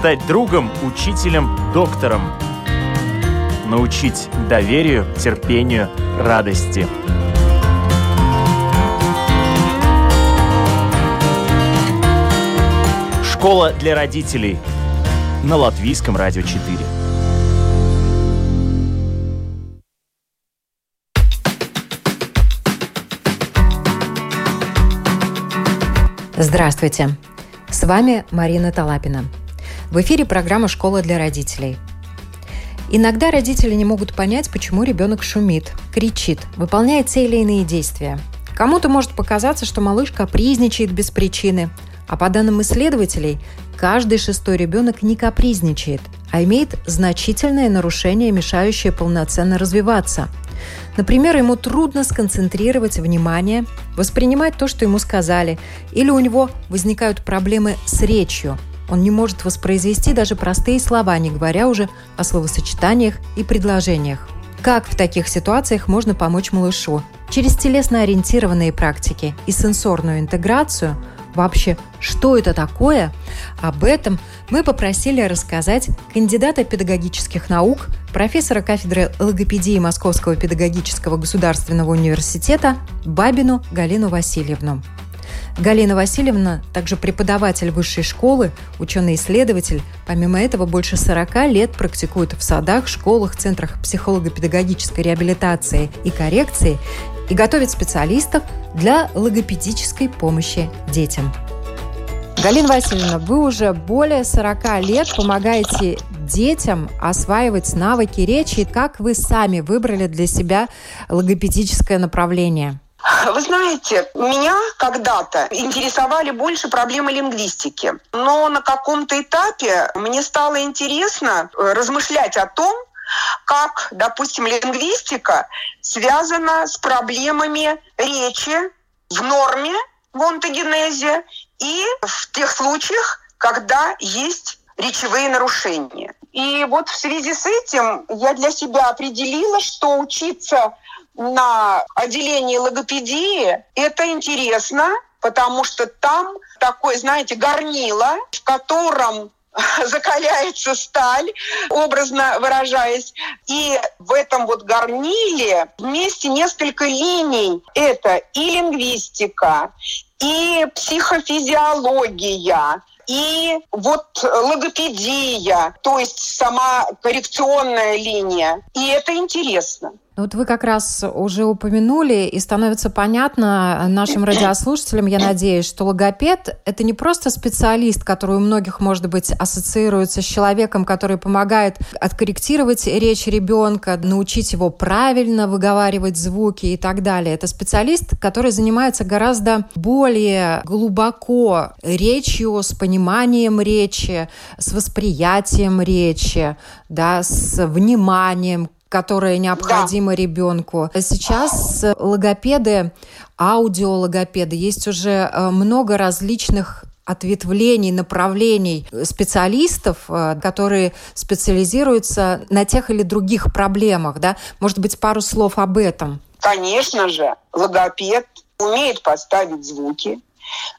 стать другом, учителем, доктором. Научить доверию, терпению, радости. Школа для родителей на Латвийском радио 4. Здравствуйте! С вами Марина Талапина. В эфире программа «Школа для родителей». Иногда родители не могут понять, почему ребенок шумит, кричит, выполняет те или иные действия. Кому-то может показаться, что малыш капризничает без причины, а по данным исследователей, каждый шестой ребенок не капризничает, а имеет значительное нарушение, мешающее полноценно развиваться – Например, ему трудно сконцентрировать внимание, воспринимать то, что ему сказали, или у него возникают проблемы с речью. Он не может воспроизвести даже простые слова, не говоря уже о словосочетаниях и предложениях. Как в таких ситуациях можно помочь малышу? Через телесно-ориентированные практики и сенсорную интеграцию – Вообще, что это такое? Об этом мы попросили рассказать кандидата педагогических наук, профессора кафедры логопедии Московского педагогического государственного университета Бабину Галину Васильевну. Галина Васильевна также преподаватель высшей школы, ученый-исследователь. Помимо этого, больше 40 лет практикует в садах, школах, центрах психолого-педагогической реабилитации и коррекции и готовит специалистов для логопедической помощи детям. Галина Васильевна, вы уже более 40 лет помогаете детям осваивать навыки речи. Как вы сами выбрали для себя логопедическое направление? Вы знаете, меня когда-то интересовали больше проблемы лингвистики. Но на каком-то этапе мне стало интересно э, размышлять о том, как, допустим, лингвистика связана с проблемами речи в норме, в онтогенезе и в тех случаях, когда есть речевые нарушения. И вот в связи с этим я для себя определила, что учиться на отделении логопедии это интересно, потому что там такое, знаете, горнило, в котором закаляется сталь, образно выражаясь. И в этом вот горниле вместе несколько линий. Это и лингвистика, и психофизиология, и вот логопедия, то есть сама коррекционная линия. И это интересно. Ну, вот вы как раз уже упомянули, и становится понятно нашим радиослушателям, я надеюсь, что логопед – это не просто специалист, который у многих, может быть, ассоциируется с человеком, который помогает откорректировать речь ребенка, научить его правильно выговаривать звуки и так далее. Это специалист, который занимается гораздо более глубоко речью, с пониманием речи, с восприятием речи, да, с вниманием которое необходимо да. ребенку. Сейчас логопеды, аудиологопеды, есть уже э, много различных ответвлений, направлений специалистов, э, которые специализируются на тех или других проблемах. Да? Может быть, пару слов об этом? Конечно же, логопед умеет поставить звуки,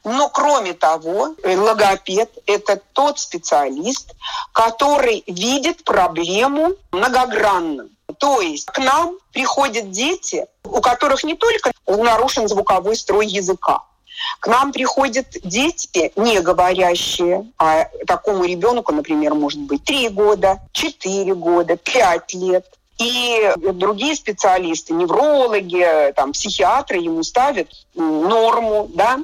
но кроме того, логопед – это тот специалист, который видит проблему многогранно. То есть к нам приходят дети, у которых не только нарушен звуковой строй языка, к нам приходят дети, не говорящие, а такому ребенку, например, может быть 3 года, 4 года, 5 лет. И другие специалисты, неврологи, там, психиатры ему ставят норму, да,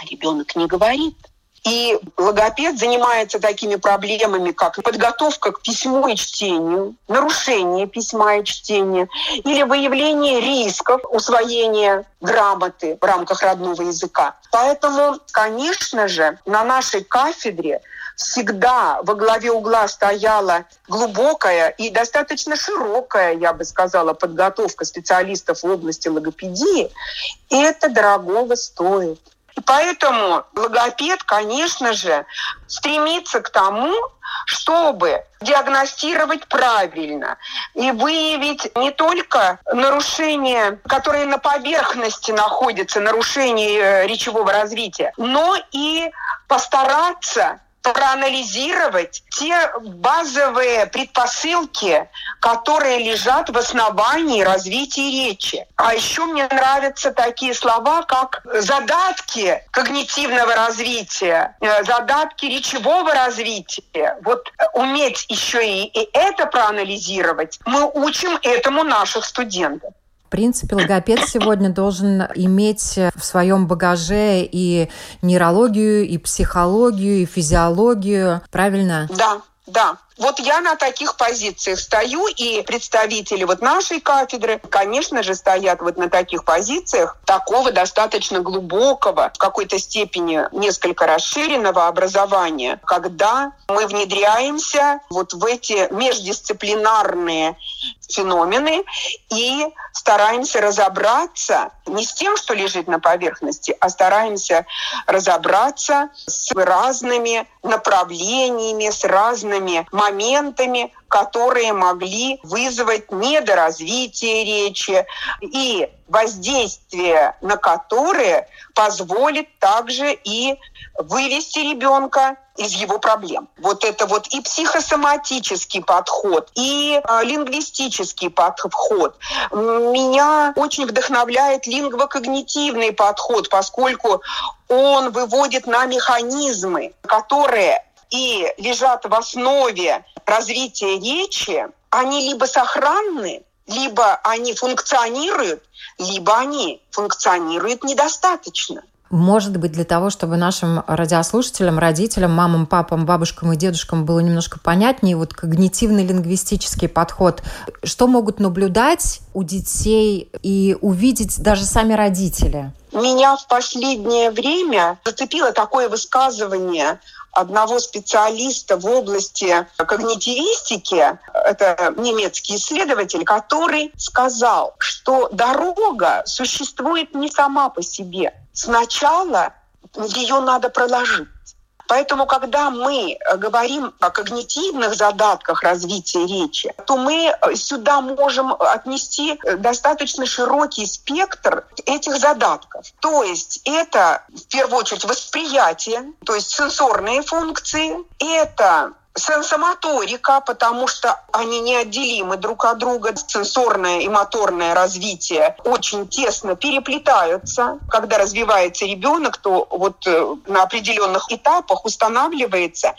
а ребенок не говорит. И логопед занимается такими проблемами, как подготовка к письму и чтению, нарушение письма и чтения или выявление рисков усвоения грамоты в рамках родного языка. Поэтому, конечно же, на нашей кафедре всегда во главе угла стояла глубокая и достаточно широкая, я бы сказала, подготовка специалистов в области логопедии. И это дорогого стоит. Поэтому логопед, конечно же, стремится к тому, чтобы диагностировать правильно и выявить не только нарушения, которые на поверхности находятся, нарушения э, речевого развития, но и постараться проанализировать те базовые предпосылки, которые лежат в основании развития речи. А еще мне нравятся такие слова, как задатки когнитивного развития, э, задатки речевого развития. Вот уметь еще и, и это проанализировать, мы учим этому наших студентов принципе, логопед сегодня должен иметь в своем багаже и нейрологию, и психологию, и физиологию. Правильно? Да, да. Вот я на таких позициях стою, и представители вот нашей кафедры, конечно же, стоят вот на таких позициях такого достаточно глубокого, в какой-то степени несколько расширенного образования, когда мы внедряемся вот в эти междисциплинарные феномены и стараемся разобраться не с тем, что лежит на поверхности, а стараемся разобраться с разными направлениями, с разными моментами, которые могли вызвать недоразвитие речи и воздействие на которые позволит также и вывести ребенка из его проблем. Вот это вот и психосоматический подход, и э, лингвистический подход. Меня очень вдохновляет лингвокогнитивный подход, поскольку он выводит на механизмы, которые и лежат в основе развития речи, они либо сохранны, либо они функционируют, либо они функционируют недостаточно. Может быть, для того, чтобы нашим радиослушателям, родителям, мамам, папам, бабушкам и дедушкам было немножко понятнее, вот когнитивный лингвистический подход, что могут наблюдать у детей и увидеть даже сами родители? Меня в последнее время зацепило такое высказывание одного специалиста в области когнитивистики, это немецкий исследователь, который сказал, что дорога существует не сама по себе. Сначала ее надо проложить. Поэтому, когда мы э, говорим о когнитивных задатках развития речи, то мы э, сюда можем отнести э, достаточно широкий спектр этих задатков. То есть это, в первую очередь, восприятие, то есть сенсорные функции, это сенсомоторика, потому что они неотделимы друг от друга. Сенсорное и моторное развитие очень тесно переплетаются. Когда развивается ребенок, то вот э, на определенных этапах устанавливается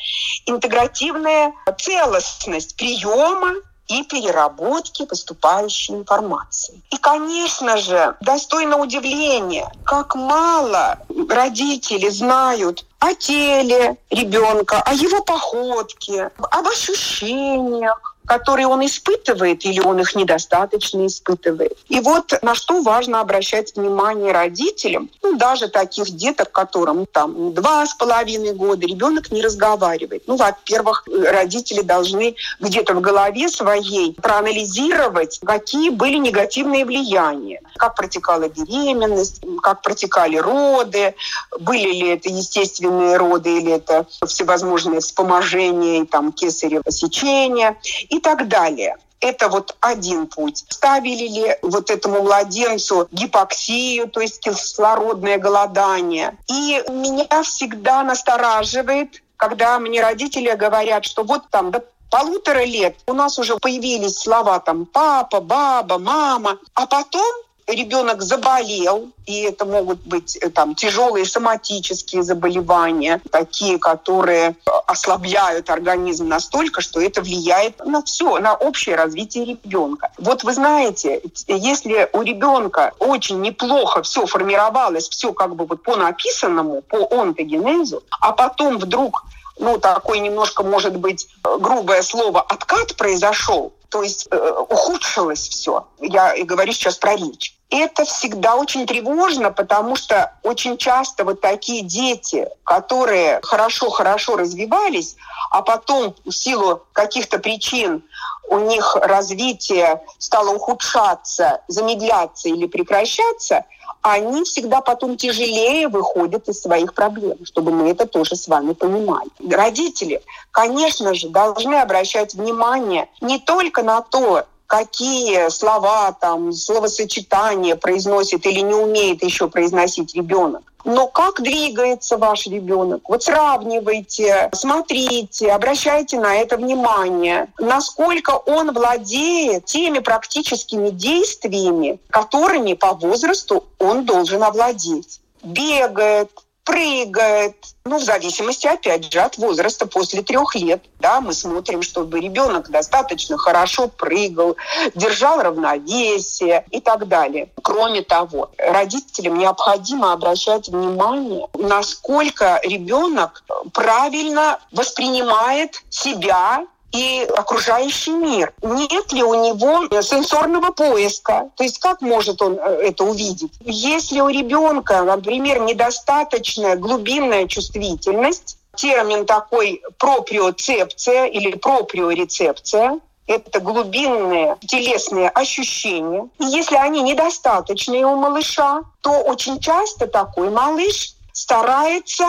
интегративная целостность приема и переработки поступающей информации. И, конечно же, достойно удивления, как мало родители знают о теле ребенка, о его походке, об ощущениях, которые он испытывает, или он их недостаточно испытывает. И вот на что важно обращать внимание родителям, ну, даже таких деток, которым там два с половиной года, ребенок не разговаривает. Ну, во-первых, родители должны где-то в голове своей проанализировать, какие были негативные влияния, как протекала беременность, как протекали роды, были ли это естественные роды или это всевозможные вспоможения, там, кесарево сечение и так далее. Это вот один путь. Ставили ли вот этому младенцу гипоксию, то есть кислородное голодание. И меня всегда настораживает, когда мне родители говорят, что вот там до полутора лет у нас уже появились слова там папа, баба, мама, а потом ребенок заболел, и это могут быть э, там тяжелые соматические заболевания, такие, которые ослабляют организм настолько, что это влияет на все, на общее развитие ребенка. Вот вы знаете, если у ребенка очень неплохо все формировалось, все как бы вот по написанному, по онтогенезу, а потом вдруг ну, такой немножко, может быть, грубое слово, откат произошел, то есть э, ухудшилось все. Я и говорю сейчас про речь. Это всегда очень тревожно, потому что очень часто вот такие дети, которые хорошо-хорошо развивались, а потом в силу каких-то причин у них развитие стало ухудшаться, замедляться или прекращаться, они всегда потом тяжелее выходят из своих проблем, чтобы мы это тоже с вами понимали. Родители, конечно же, должны обращать внимание не только на то, какие слова, там, словосочетания произносит или не умеет еще произносить ребенок. Но как двигается ваш ребенок? Вот сравнивайте, смотрите, обращайте на это внимание. Насколько он владеет теми практическими действиями, которыми по возрасту он должен овладеть. Бегает, прыгает. Ну, в зависимости, опять же, от возраста после трех лет. Да, мы смотрим, чтобы ребенок достаточно хорошо прыгал, держал равновесие и так далее. Кроме того, родителям необходимо обращать внимание, насколько ребенок правильно воспринимает себя и окружающий мир. Нет ли у него сенсорного поиска? То есть как может он э, это увидеть? Если у ребенка, например, недостаточная глубинная чувствительность, термин такой проприоцепция или проприорецепция, это глубинные телесные ощущения. И если они недостаточные у малыша, то очень часто такой малыш старается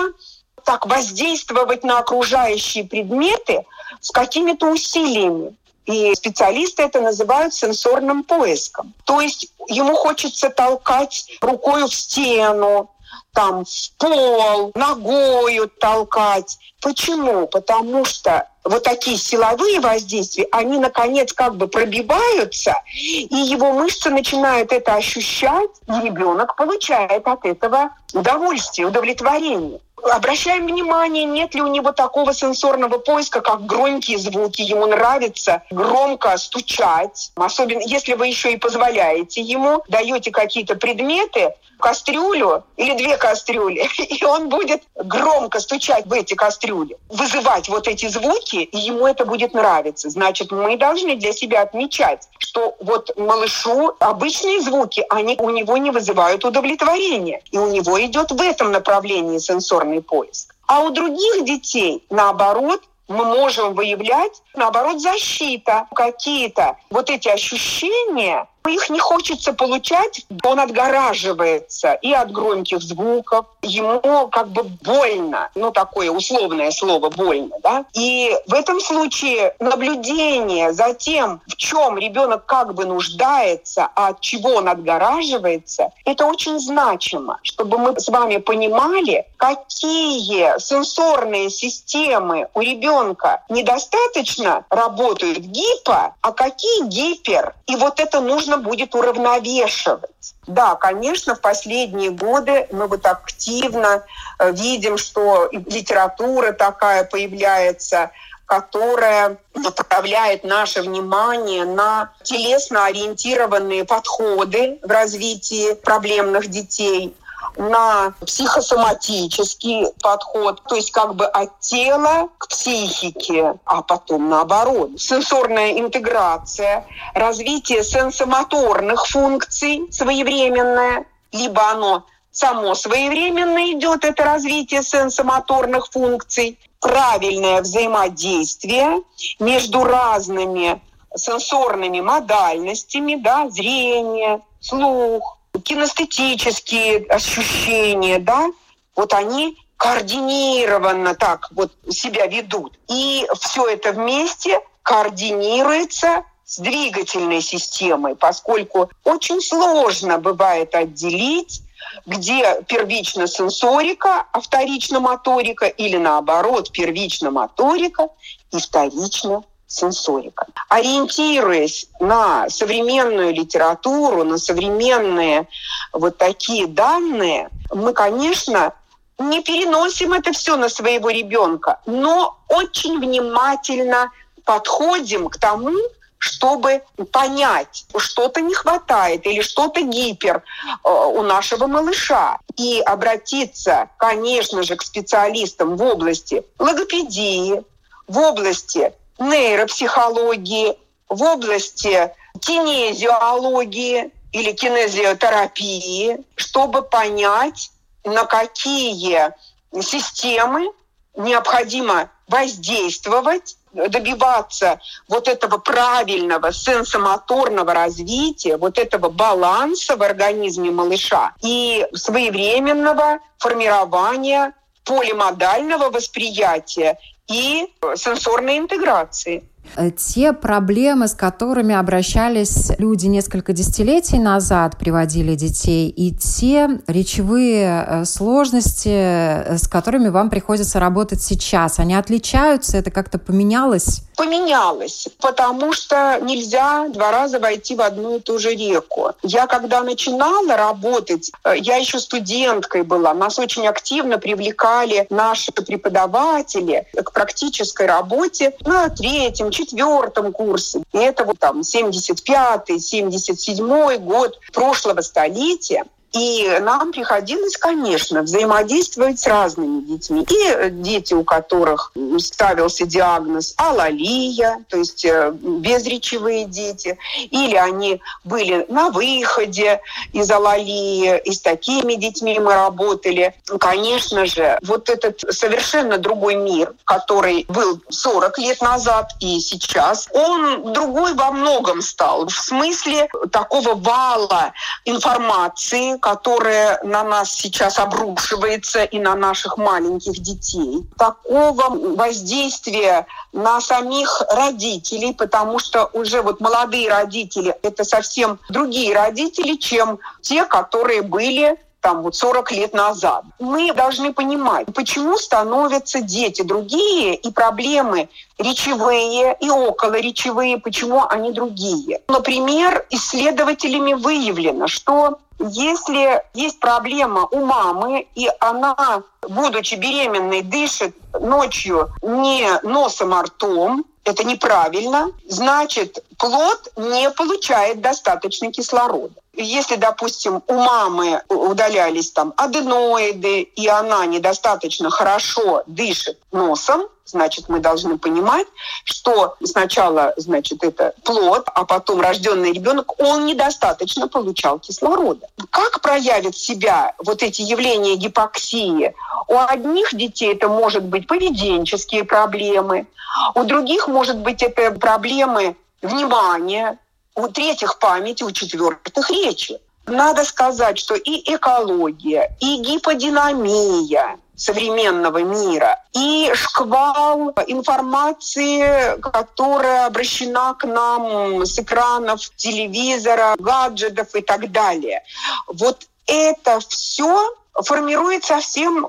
так воздействовать на окружающие предметы с какими-то усилиями. И специалисты это называют сенсорным поиском. То есть ему хочется толкать рукой в стену, там в пол, ногою толкать. Почему? Потому что вот такие силовые воздействия, они, наконец, как бы пробиваются, и его мышцы начинают это ощущать, и ребенок получает от этого удовольствие, удовлетворение обращаем внимание, нет ли у него такого сенсорного поиска, как громкие звуки. Ему нравится громко стучать. Особенно если вы еще и позволяете ему, даете какие-то предметы, кастрюлю или две кастрюли, и он будет громко стучать в эти кастрюли, вызывать вот эти звуки, и ему это будет нравиться. Значит, мы должны для себя отмечать, что вот малышу обычные звуки, они у него не вызывают удовлетворения. И у него идет в этом направлении сенсорный поиск. А у других детей, наоборот, мы можем выявлять, наоборот, защита. Какие-то вот эти ощущения, их не хочется получать, он отгораживается и от громких звуков, ему как бы больно, ну такое условное слово больно, да. И в этом случае наблюдение за тем, в чем ребенок как бы нуждается, а от чего он отгораживается, это очень значимо, чтобы мы с вами понимали, какие сенсорные системы у ребенка недостаточно работают гипо, а какие гипер. И вот это нужно будет уравновешивать. Да, конечно, в последние годы мы вот активно э, видим, что литература такая появляется, которая направляет наше внимание на телесно ориентированные подходы в развитии проблемных детей, на психосоматический подход, то есть как бы от тела к психике, а потом наоборот. Сенсорная интеграция, развитие сенсомоторных функций своевременное, либо оно само своевременно идет, это развитие сенсомоторных функций, правильное взаимодействие между разными сенсорными модальностями, да, зрение, слух, кинестетические ощущения, да, вот они координированно так вот себя ведут. И все это вместе координируется с двигательной системой, поскольку очень сложно бывает отделить где первично сенсорика, а вторично моторика, или наоборот, первично моторика и вторично сенсорика. Ориентируясь на современную литературу, на современные вот такие данные, мы, конечно, не переносим это все на своего ребенка, но очень внимательно подходим к тому, чтобы понять, что-то не хватает или что-то гипер э, у нашего малыша. И обратиться, конечно же, к специалистам в области логопедии, в области нейропсихологии, в области кинезиологии или кинезиотерапии, чтобы понять, на какие системы необходимо воздействовать, добиваться вот этого правильного сенсомоторного развития, вот этого баланса в организме малыша и своевременного формирования полимодального восприятия и сенсорной интеграции. Э, те проблемы, с которыми обращались люди несколько десятилетий назад, приводили детей, и те речевые э, сложности, э, с которыми вам приходится работать сейчас, они отличаются? Это как-то поменялось? Поменялось, потому что нельзя два раза войти в одну и ту же реку. Я когда начинала работать, я еще студенткой была, нас очень активно привлекали наши преподаватели к практической работе на третьем, четвертом курсе. И это вот там 75-й, 77-й год прошлого столетия. И нам приходилось, конечно, взаимодействовать с разными детьми. И дети, у которых ставился диагноз алалия, то есть э, безречевые дети, или они были на выходе из алалии, и с такими детьми мы работали. Конечно же, вот этот совершенно другой мир, который был 40 лет назад и сейчас, он другой во многом стал. В смысле такого вала информации, которое на нас сейчас обрушивается и на наших маленьких детей. Такого воздействия на самих родителей, потому что уже вот молодые родители — это совсем другие родители, чем те, которые были там вот 40 лет назад. Мы должны понимать, почему становятся дети другие и проблемы речевые и околоречевые, почему они другие. Например, исследователями выявлено, что если есть проблема у мамы, и она, будучи беременной, дышит ночью не носом, а ртом, это неправильно, значит, плод не получает достаточно кислорода. Если, допустим, у мамы удалялись там аденоиды, и она недостаточно хорошо дышит носом, значит, мы должны понимать, что сначала, значит, это плод, а потом рожденный ребенок, он недостаточно получал кислорода. Как проявят себя вот эти явления гипоксии? У одних детей это может быть поведенческие проблемы, у других может быть это проблемы внимания, у третьих памяти, у четвертых речи. Надо сказать, что и экология, и гиподинамия современного мира, и шквал информации, которая обращена к нам с экранов телевизора, гаджетов и так далее. Вот это все формирует совсем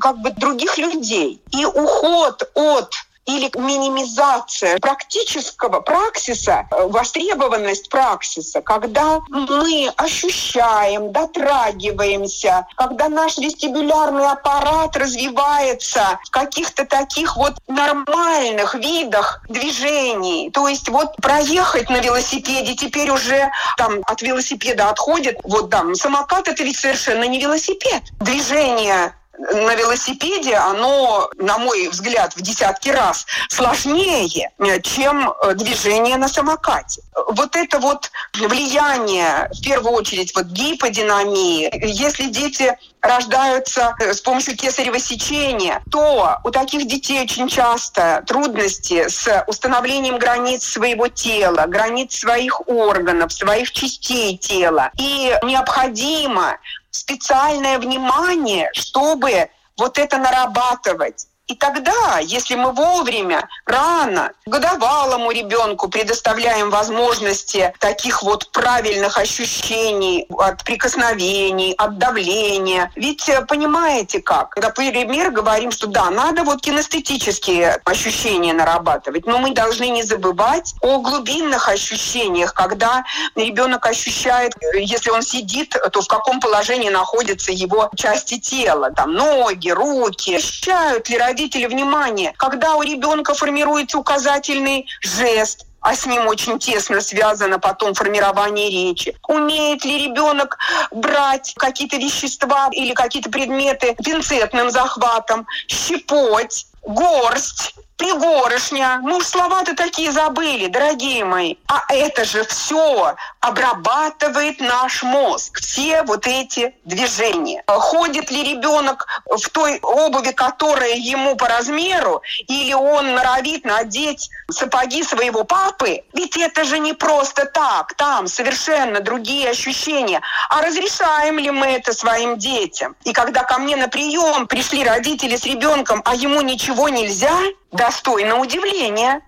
как бы других людей. И уход от или минимизация практического праксиса, э, востребованность праксиса, когда мы ощущаем, дотрагиваемся, когда наш вестибулярный аппарат развивается в каких-то таких вот нормальных видах движений. То есть вот проехать на велосипеде теперь уже там от велосипеда отходит, вот там самокат это ведь совершенно не велосипед. Движение на велосипеде, оно, на мой взгляд, в десятки раз сложнее, э, чем э, движение на самокате. Вот это вот влияние, в первую очередь, вот гиподинамии, если дети рождаются э, с помощью кесарево сечения, то у таких детей очень часто трудности с установлением границ своего тела, границ своих органов, своих частей тела. И необходимо специальное внимание, чтобы вот это нарабатывать. И тогда, если мы вовремя, рано, годовалому ребенку предоставляем возможности таких вот правильных ощущений от прикосновений, от давления. Ведь э, понимаете как? Например, говорим, что да, надо вот кинестетические ощущения нарабатывать, но мы должны не забывать о глубинных ощущениях, когда ребенок ощущает, если он сидит, то в каком положении находятся его части тела, там ноги, руки, ощущают ли родители внимание, когда у ребенка формируется указательный жест, а с ним очень тесно связано потом формирование речи. Умеет ли ребенок брать какие-то вещества или какие-то предметы пинцетным захватом, щепоть, горсть, пригорошня. Ну, слова-то такие забыли, дорогие мои. А это же все обрабатывает наш мозг. Все вот эти движения. Ходит ли ребенок в той обуви, которая ему по размеру, или он норовит надеть сапоги своего папы? Ведь это же не просто так. Там совершенно другие ощущения. А разрешаем ли мы это своим детям? И когда ко мне на прием пришли родители с ребенком, а ему ничего нельзя, достойно удивления.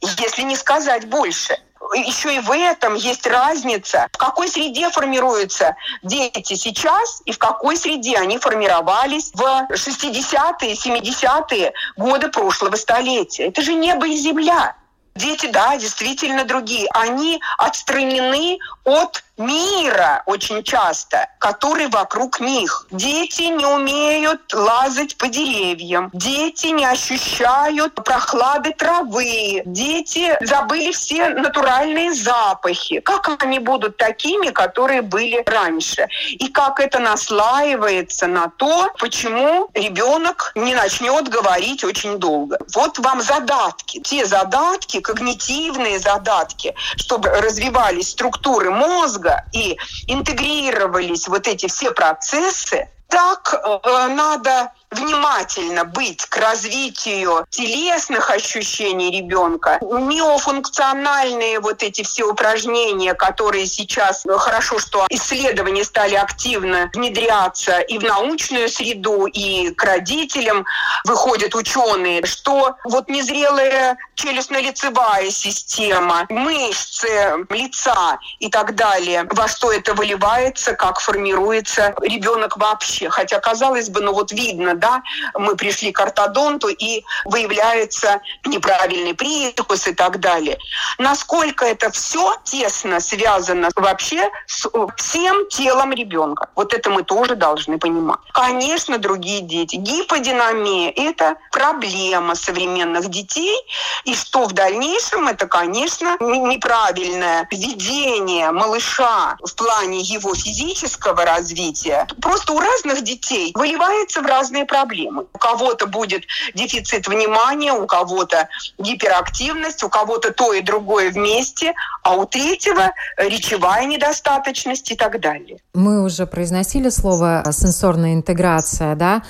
если не сказать больше еще и в этом есть разница, в какой среде формируются дети сейчас и в какой среде они формировались в 60-е, 70-е годы прошлого столетия. Это же небо и земля. Дети, да, действительно другие. Они отстранены от мира очень часто, который вокруг них. Дети не умеют лазать по деревьям. Дети не ощущают прохлады травы. Дети забыли все натуральные запахи. Как они будут такими, которые были раньше? И как это наслаивается на то, почему ребенок не начнет говорить очень долго. Вот вам задатки. Те задатки, когнитивные задатки, чтобы развивались структуры мозга и интегрировались вот эти все процессы, так э, надо внимательно быть к развитию телесных ощущений ребенка. Миофункциональные вот эти все упражнения, которые сейчас ну, хорошо, что исследования стали активно внедряться и в научную среду, и к родителям выходят ученые, что вот незрелая челюстно-лицевая система, мышцы лица и так далее, во что это выливается, как формируется ребенок вообще. Хотя, казалось бы, ну вот видно, да, мы пришли к ортодонту, и выявляется неправильный прикус и так далее. Насколько это все тесно связано вообще с всем телом ребенка. Вот это мы тоже должны понимать. Конечно, другие дети. Гиподинамия – это проблема современных детей, и что в дальнейшем, это, конечно, неправильное ведение малыша в плане его физического развития. Просто у разных детей выливается в разные проблемы. У кого-то будет дефицит внимания, у кого-то гиперактивность, у кого-то то и другое вместе, а у третьего речевая недостаточность и так далее. Мы уже произносили слово сенсорная интеграция, да?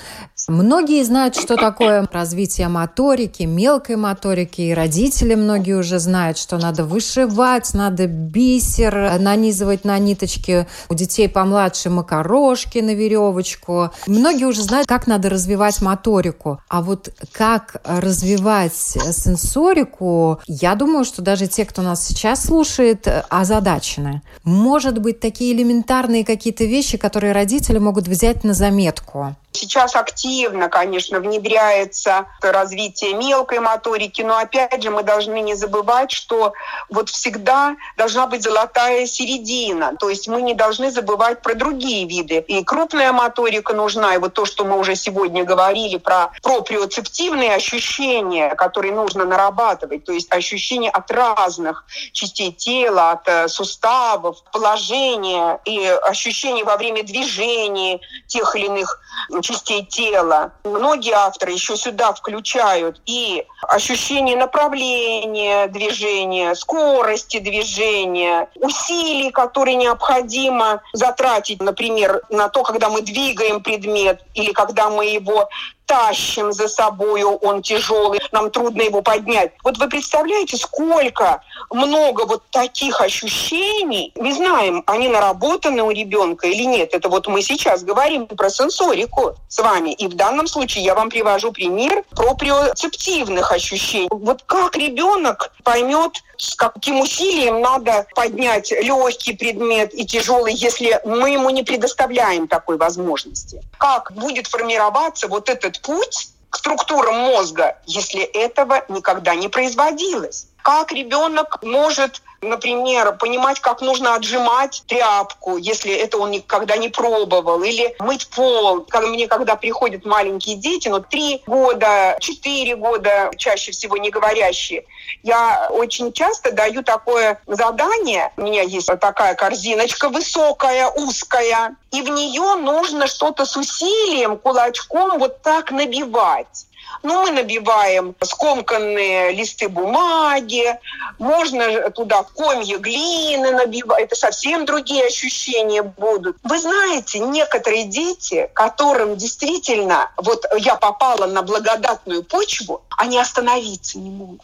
Многие знают, что такое развитие моторики, мелкой моторики, и родители многие уже знают, что надо вышивать, надо бисер нанизывать на ниточки. У детей помладше макарошки на веревочку. Многие уже знают, как надо развивать моторику. А вот как развивать сенсорику, я думаю, что даже те, кто нас сейчас слушает, озадачены. Может быть, такие элементарные какие-то вещи, которые родители могут взять на заметку. Сейчас активно, конечно, внедряется развитие мелкой моторики, но опять же мы должны не забывать, что вот всегда должна быть золотая середина. То есть мы не должны забывать про другие виды. И крупная моторика нужна, и вот то, что мы уже сегодня говорили про проприоцептивные ощущения, которые нужно нарабатывать, то есть ощущения от разных частей тела, от э, суставов, положения и ощущения во время движения тех или иных частей тела. Многие авторы еще сюда включают и ощущение направления движения, скорости движения, усилий, которые необходимо затратить, например, на то, когда мы двигаем предмет или когда мы его тащим за собой, он тяжелый, нам трудно его поднять. Вот вы представляете, сколько много вот таких ощущений. Мы знаем, они наработаны у ребенка или нет. Это вот мы сейчас говорим про сенсорику с вами. И в данном случае я вам привожу пример проприоцептивных ощущений. Вот как ребенок поймет, с каким усилием надо поднять легкий предмет и тяжелый, если мы ему не предоставляем такой возможности. Как будет формироваться вот этот путь к структурам мозга, если этого никогда не производилось? Как ребенок может например, понимать, как нужно отжимать тряпку, если это он никогда не пробовал, или мыть пол. Когда мне когда приходят маленькие дети, ну, три года, четыре года, чаще всего не говорящие, я очень часто даю такое задание. У меня есть такая корзиночка высокая, узкая, и в нее нужно что-то с усилием, кулачком вот так набивать. Ну, мы набиваем скомканные листы бумаги, можно туда комья глины набивать, это совсем другие ощущения будут. Вы знаете, некоторые дети, которым действительно, вот я попала на благодатную почву, они остановиться не могут.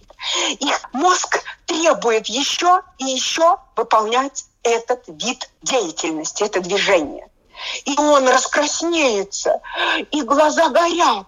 Их мозг требует еще и еще выполнять этот вид деятельности, это движение. И он раскраснеется, и глаза горят,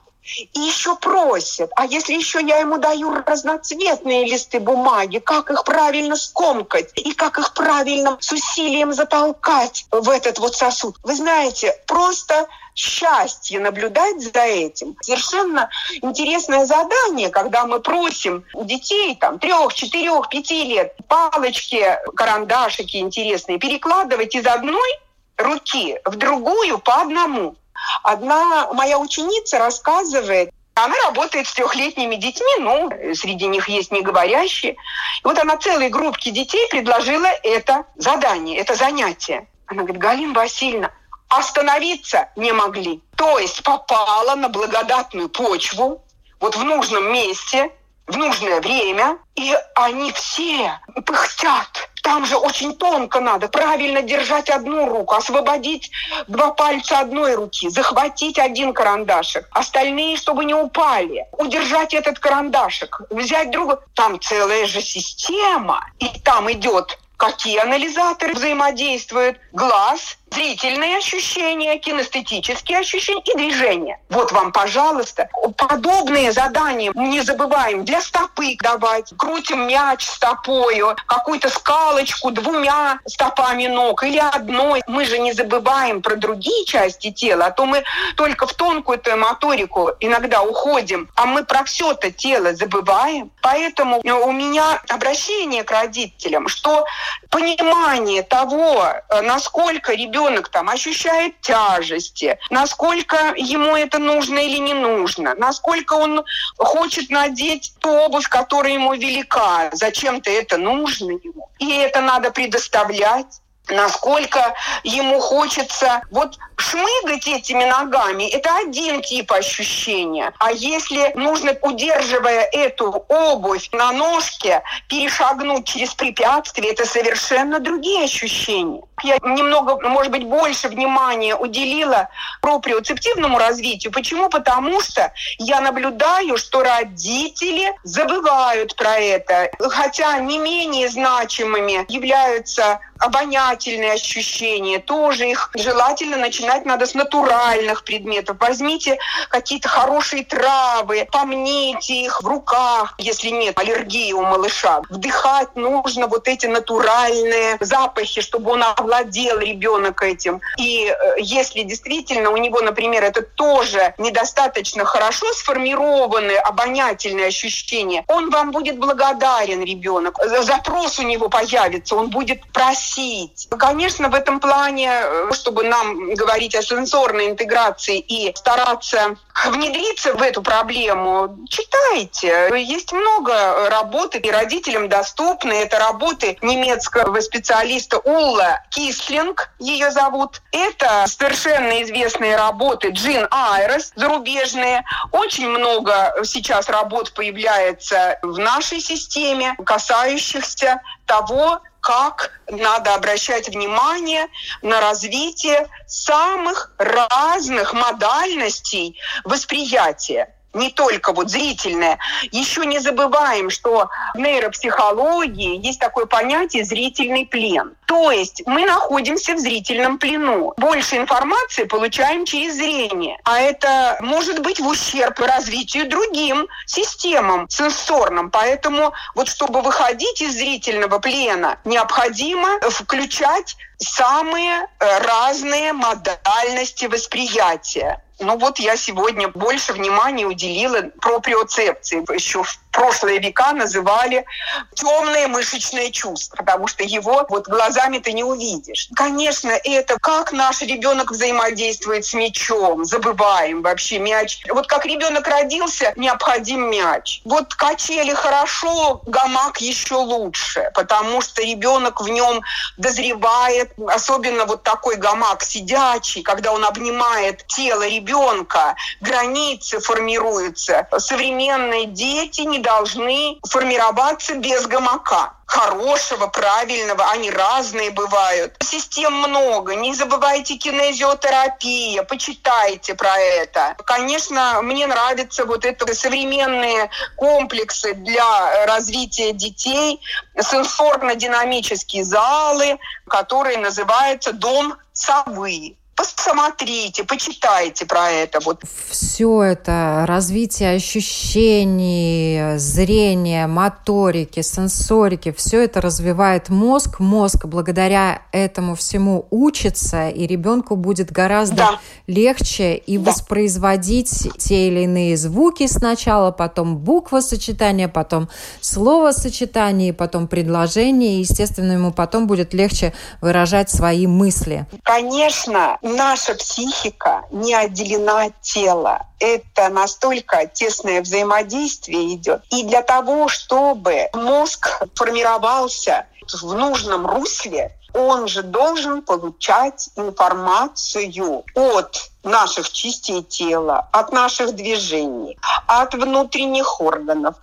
И еще просят, а если еще я ему даю разноцветные листы бумаги, как их правильно скомкать и как их правильно с усилием затолкать в этот вот сосуд. Вы знаете, просто счастье наблюдать за этим. Совершенно интересное задание, когда мы просим детей там трех, четырех, пяти лет палочки, карандашики интересные перекладывать из одной руки в другую по одному. Одна моя ученица рассказывает, она работает с трехлетними детьми, ну, среди них есть неговорящие. И вот она целой группке детей предложила это задание, это занятие. Она говорит, Галина Васильевна, остановиться не могли. То есть попала на благодатную почву, вот в нужном месте, в нужное время, и они все пыхтят. Там же очень тонко надо правильно держать одну руку, освободить два пальца одной руки, захватить один карандашик, остальные, чтобы не упали, удержать этот карандашик, взять другой. Там целая же система, и там идет какие анализаторы взаимодействуют, глаз, зрительные ощущения, кинестетические ощущения и движения. Вот вам, пожалуйста, подобные задания не забываем для стопы давать. Крутим мяч стопою, какую-то скалочку двумя стопами ног или одной. Мы же не забываем про другие части тела, а то мы только в тонкую-то моторику иногда уходим, а мы про все-то тело забываем. Поэтому у меня обращение к родителям, что понимание того, насколько ребенок ребенок там ощущает тяжести, насколько ему это нужно или не нужно, насколько он хочет надеть ту обувь, которая ему велика, зачем-то это нужно ему. И это надо предоставлять насколько ему хочется вот шмыгать этими ногами, это один тип ощущения. А если нужно, удерживая эту обувь на ножке, перешагнуть через препятствие, это совершенно другие ощущения. Я немного, может быть, больше внимания уделила проприоцептивному развитию. Почему? Потому что я наблюдаю, что родители забывают про это. Хотя не менее значимыми являются обонятельные ощущения, тоже их желательно начинать надо с натуральных предметов. Возьмите какие-то хорошие травы, помните их в руках, если нет аллергии у малыша. Вдыхать нужно вот эти натуральные запахи, чтобы он овладел ребенок этим. И э, если действительно у него, например, это тоже недостаточно хорошо сформированные обонятельные ощущения, он вам будет благодарен, ребенок. Запрос у него появится, он будет просить просить. Конечно, в этом плане, э, чтобы нам говорить о сенсорной интеграции и стараться внедриться в эту проблему, читайте. Есть много работы, и родителям доступны. Это работы немецкого специалиста Улла Кислинг, ее зовут. Это совершенно известные работы Джин Айрес, зарубежные. Очень много сейчас работ появляется в нашей системе, касающихся того, как надо обращать внимание на развитие самых разных модальностей восприятия не только вот зрительное. Еще не забываем, что в нейропсихологии есть такое понятие «зрительный плен». То есть мы находимся в зрительном плену. Больше информации получаем через зрение. А это может быть в ущерб развитию другим системам сенсорным. Поэтому вот чтобы выходить из зрительного плена, необходимо включать самые э, разные модальности восприятия. Ну вот я сегодня больше внимания уделила проприоцепции. Еще в прошлые века называли темное мышечное чувство, потому что его вот глазами ты не увидишь. Конечно, это как наш ребенок взаимодействует с мячом, забываем вообще мяч. Вот как ребенок родился, необходим мяч. Вот качели хорошо, гамак еще лучше, потому что ребенок в нем дозревает, особенно вот такой гамак сидячий, когда он обнимает тело ребенка, границы формируются. Современные дети не должны формироваться без гамака хорошего, правильного, они разные бывают. Систем много, не забывайте кинезиотерапия, почитайте про это. Конечно, мне нравятся вот это современные комплексы для развития детей, сенсорно-динамические залы, которые называются «Дом совы» Посмотрите, почитайте про это. Вот. Все это развитие ощущений, зрения, моторики, сенсорики, все это развивает мозг. Мозг благодаря этому всему учится, и ребенку будет гораздо да. легче и да. воспроизводить те или иные звуки сначала, потом буквосочетание, потом словосочетание, потом предложение. И, естественно, ему потом будет легче выражать свои мысли. Конечно, наша психика не отделена от тела. Это настолько тесное взаимодействие идет. И для того, чтобы мозг формировался в нужном русле, он же должен получать информацию от наших частей тела, от наших движений, от внутренних органов,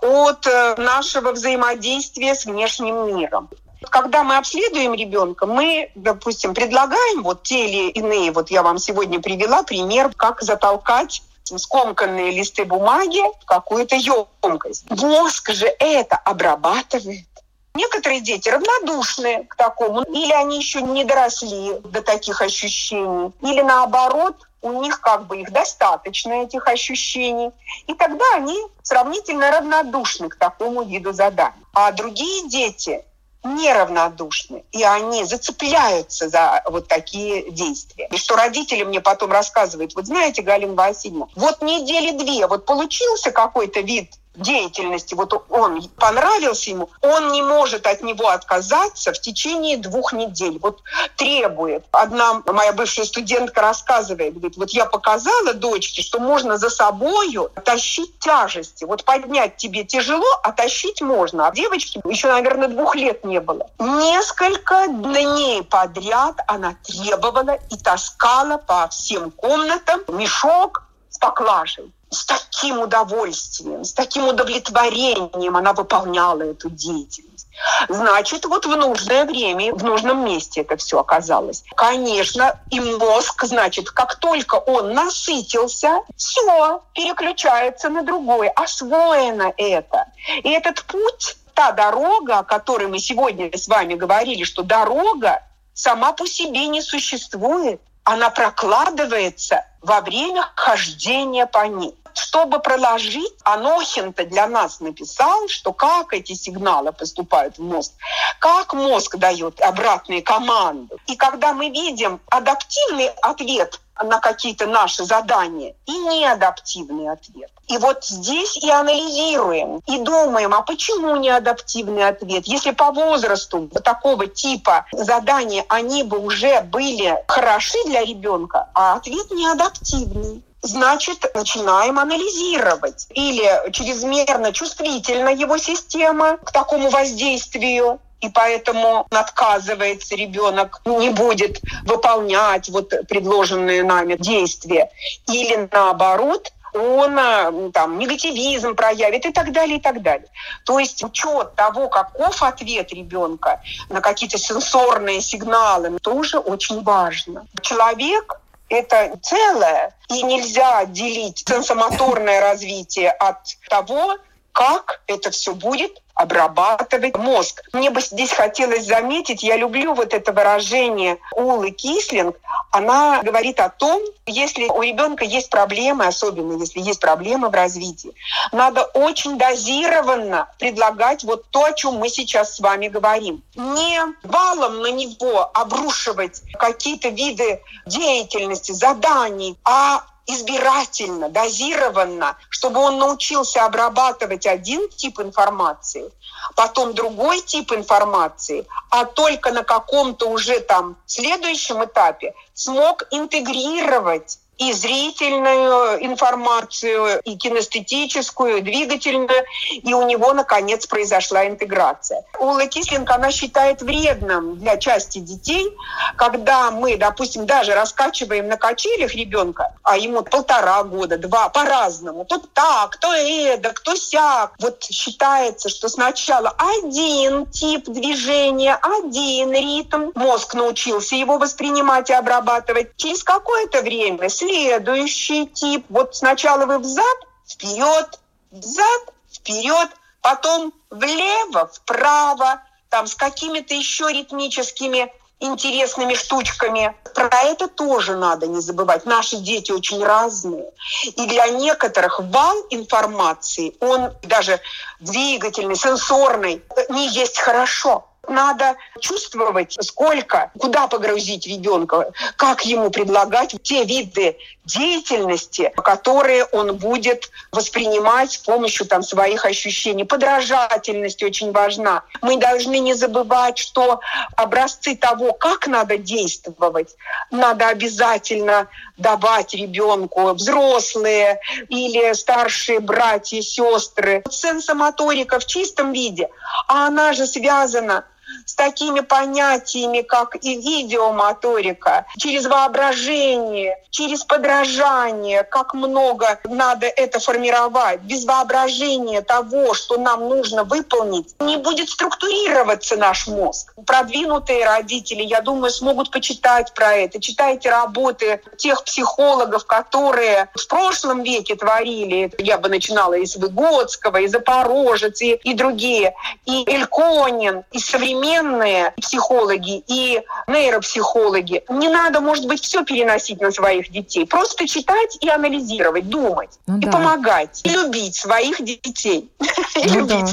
от э, нашего взаимодействия с внешним миром. Когда мы обследуем ребенка, мы, допустим, предлагаем вот те или иные, вот я вам сегодня привела пример, как затолкать скомканные листы бумаги в какую-то емкость. Мозг же это обрабатывает. Некоторые дети равнодушны к такому, или они еще не доросли до таких ощущений, или наоборот, у них как бы их достаточно, этих ощущений. И тогда они сравнительно равнодушны к такому виду заданий. А другие дети неравнодушны, и они зацепляются за вот такие действия. И что родители мне потом рассказывают, вот знаете, Галина Васильевна, вот недели две, вот получился какой-то вид деятельности, вот он понравился ему, он не может от него отказаться в течение двух недель. Вот требует. Одна моя бывшая студентка рассказывает, говорит, вот я показала дочке, что можно за собою тащить тяжести. Вот поднять тебе тяжело, а тащить можно. А девочке еще, наверное, двух лет не было. Несколько дней подряд она требовала и таскала по всем комнатам мешок с поклажей с таким удовольствием, с таким удовлетворением она выполняла эту деятельность. Значит, вот в нужное время, в нужном месте это все оказалось. Конечно, и мозг, значит, как только он насытился, все переключается на другое. Освоено это. И этот путь, та дорога, о которой мы сегодня с вами говорили, что дорога сама по себе не существует. Она прокладывается во время хождения по ней чтобы проложить, Анохин-то для нас написал, что как эти сигналы поступают в мозг, как мозг дает обратные команды. И когда мы видим адаптивный ответ на какие-то наши задания и неадаптивный ответ. И вот здесь и анализируем, и думаем, а почему неадаптивный ответ? Если по возрасту такого типа задания они бы уже были хороши для ребенка, а ответ неадаптивный значит, начинаем анализировать. Или чрезмерно чувствительна его система к такому воздействию, и поэтому отказывается ребенок, не будет выполнять вот предложенные нами действия. Или наоборот, он э, там, негативизм проявит и так далее, и так далее. То есть учет того, каков ответ ребенка на какие-то сенсорные сигналы, тоже очень важно. Человек это целое, и нельзя отделить сенсомоторное развитие от того, как это все будет обрабатывать мозг. Мне бы здесь хотелось заметить, я люблю вот это выражение Улы Кислинг. Она говорит о том, если у ребенка есть проблемы, особенно если есть проблемы в развитии, надо очень дозированно предлагать вот то, о чем мы сейчас с вами говорим. Не валом на него обрушивать какие-то виды деятельности, заданий, а избирательно, дозированно, чтобы он научился обрабатывать один тип информации, потом другой тип информации, а только на каком-то уже там следующем этапе смог интегрировать и зрительную информацию, и кинестетическую, и двигательную, и у него, наконец, произошла интеграция. Ула Кислинг, она считает вредным для части детей, когда мы, допустим, даже раскачиваем на качелях ребенка, а ему полтора года, два, по-разному, то так, то это, кто сяк. Вот считается, что сначала один тип движения, один ритм, мозг научился его воспринимать и обрабатывать. Через какое-то время следующий тип. Вот сначала вы взад, вперед, взад, вперед, потом влево, вправо, там с какими-то еще ритмическими интересными штучками. Про это тоже надо не забывать. Наши дети очень разные. И для некоторых вал информации, он даже двигательный, сенсорный, не есть хорошо. Надо чувствовать, сколько, куда погрузить ребенка, как ему предлагать те виды деятельности, которые он будет воспринимать с помощью там, своих ощущений. Подражательность очень важна. Мы должны не забывать, что образцы того, как надо действовать, надо обязательно давать ребенку взрослые или старшие братья, сестры. Сенсомоторика в чистом виде, а она же связана с такими понятиями, как и видеомоторика, через воображение, через подражание, как много надо это формировать. Без воображения того, что нам нужно выполнить, не будет структурироваться наш мозг. Продвинутые родители, я думаю, смогут почитать про это. Читайте работы тех психологов, которые в прошлом веке творили. Я бы начинала из Выгодского, из Запорожец и, и другие. И Эльконин, и современные современные психологи и нейропсихологи, не надо, может быть, все переносить на своих детей. Просто читать и анализировать, думать. Ну, и да. помогать. И любить своих детей. Ну, да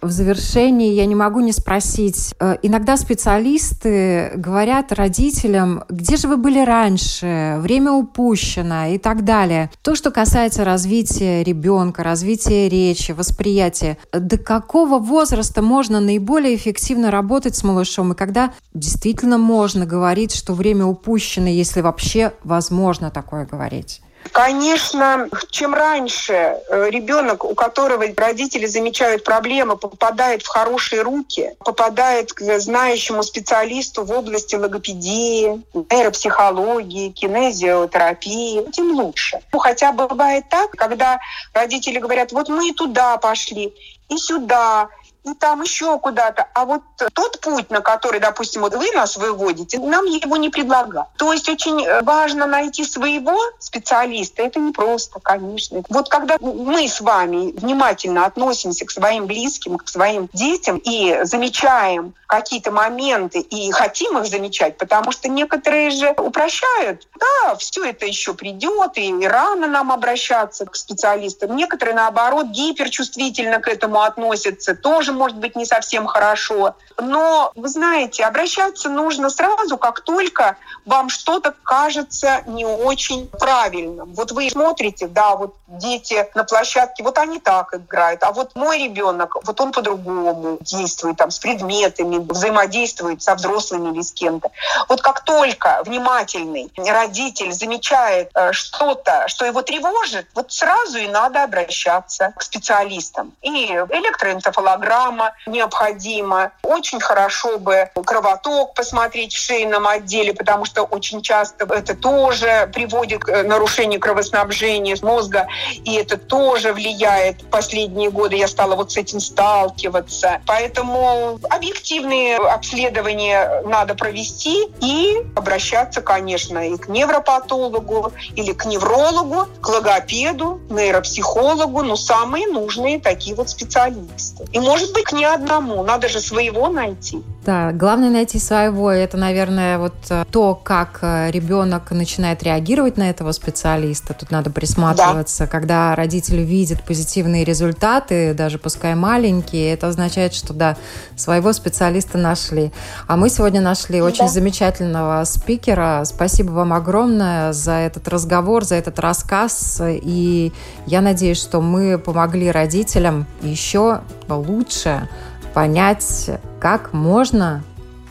в завершении я не могу не спросить. Э, иногда специалисты говорят родителям, где же вы были раньше, время упущено и так далее. То, что касается развития ребенка, развития речи, восприятия, до какого возраста можно наиболее эффективно работать с малышом и когда действительно можно говорить, что время упущено, если вообще возможно такое говорить? Конечно, чем раньше э, ребенок, у которого родители замечают проблемы, попадает в хорошие руки, попадает к знающему специалисту в области логопедии, нейропсихологии, кинезиотерапии, тем лучше. Ну, хотя бывает так, когда родители говорят, вот мы и туда пошли, и сюда, и там еще куда-то. А вот тот путь, на который, допустим, вот вы нас выводите, нам его не предлагают. То есть очень важно найти своего специалиста. Это не просто, конечно. Вот когда мы с вами внимательно относимся к своим близким, к своим детям и замечаем какие-то моменты и хотим их замечать, потому что некоторые же упрощают. Да, все это еще придет, и рано нам обращаться к специалистам. Некоторые, наоборот, гиперчувствительно к этому относятся, тоже может быть не совсем хорошо. Но, вы знаете, обращаться нужно сразу, как только вам что-то кажется не очень правильным. Вот вы смотрите, да, вот дети на площадке, вот они так играют, а вот мой ребенок, вот он по-другому действует там с предметами, взаимодействует со взрослыми или с кем-то. Вот как только внимательный родитель замечает э, что-то, что его тревожит, вот сразу и надо обращаться к специалистам. И электроэнцефалограмма, мама необходима. Очень хорошо бы кровоток посмотреть в шейном отделе, потому что очень часто это тоже приводит к нарушению кровоснабжения мозга, и это тоже влияет. Последние годы я стала вот с этим сталкиваться. Поэтому объективные обследования надо провести и обращаться, конечно, и к невропатологу, или к неврологу, к логопеду, нейропсихологу, но самые нужные такие вот специалисты. И, может быть, быть не одному, надо же своего найти. Да, главное найти своего. Это, наверное, вот э, то, как э, ребенок начинает реагировать на этого специалиста. Тут надо присматриваться. Да. Когда родители видят позитивные результаты, даже пускай маленькие, это означает, что да, своего специалиста нашли. А мы сегодня нашли очень да. замечательного спикера. Спасибо вам огромное за этот разговор, за этот рассказ. И я надеюсь, что мы помогли родителям еще лучше понять, как можно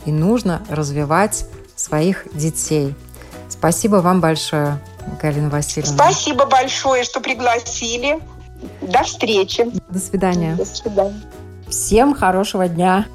и нужно развивать своих детей. Спасибо вам большое, Галина Васильевна. Спасибо большое, что пригласили. До встречи. До свидания. До свидания. Всем хорошего дня.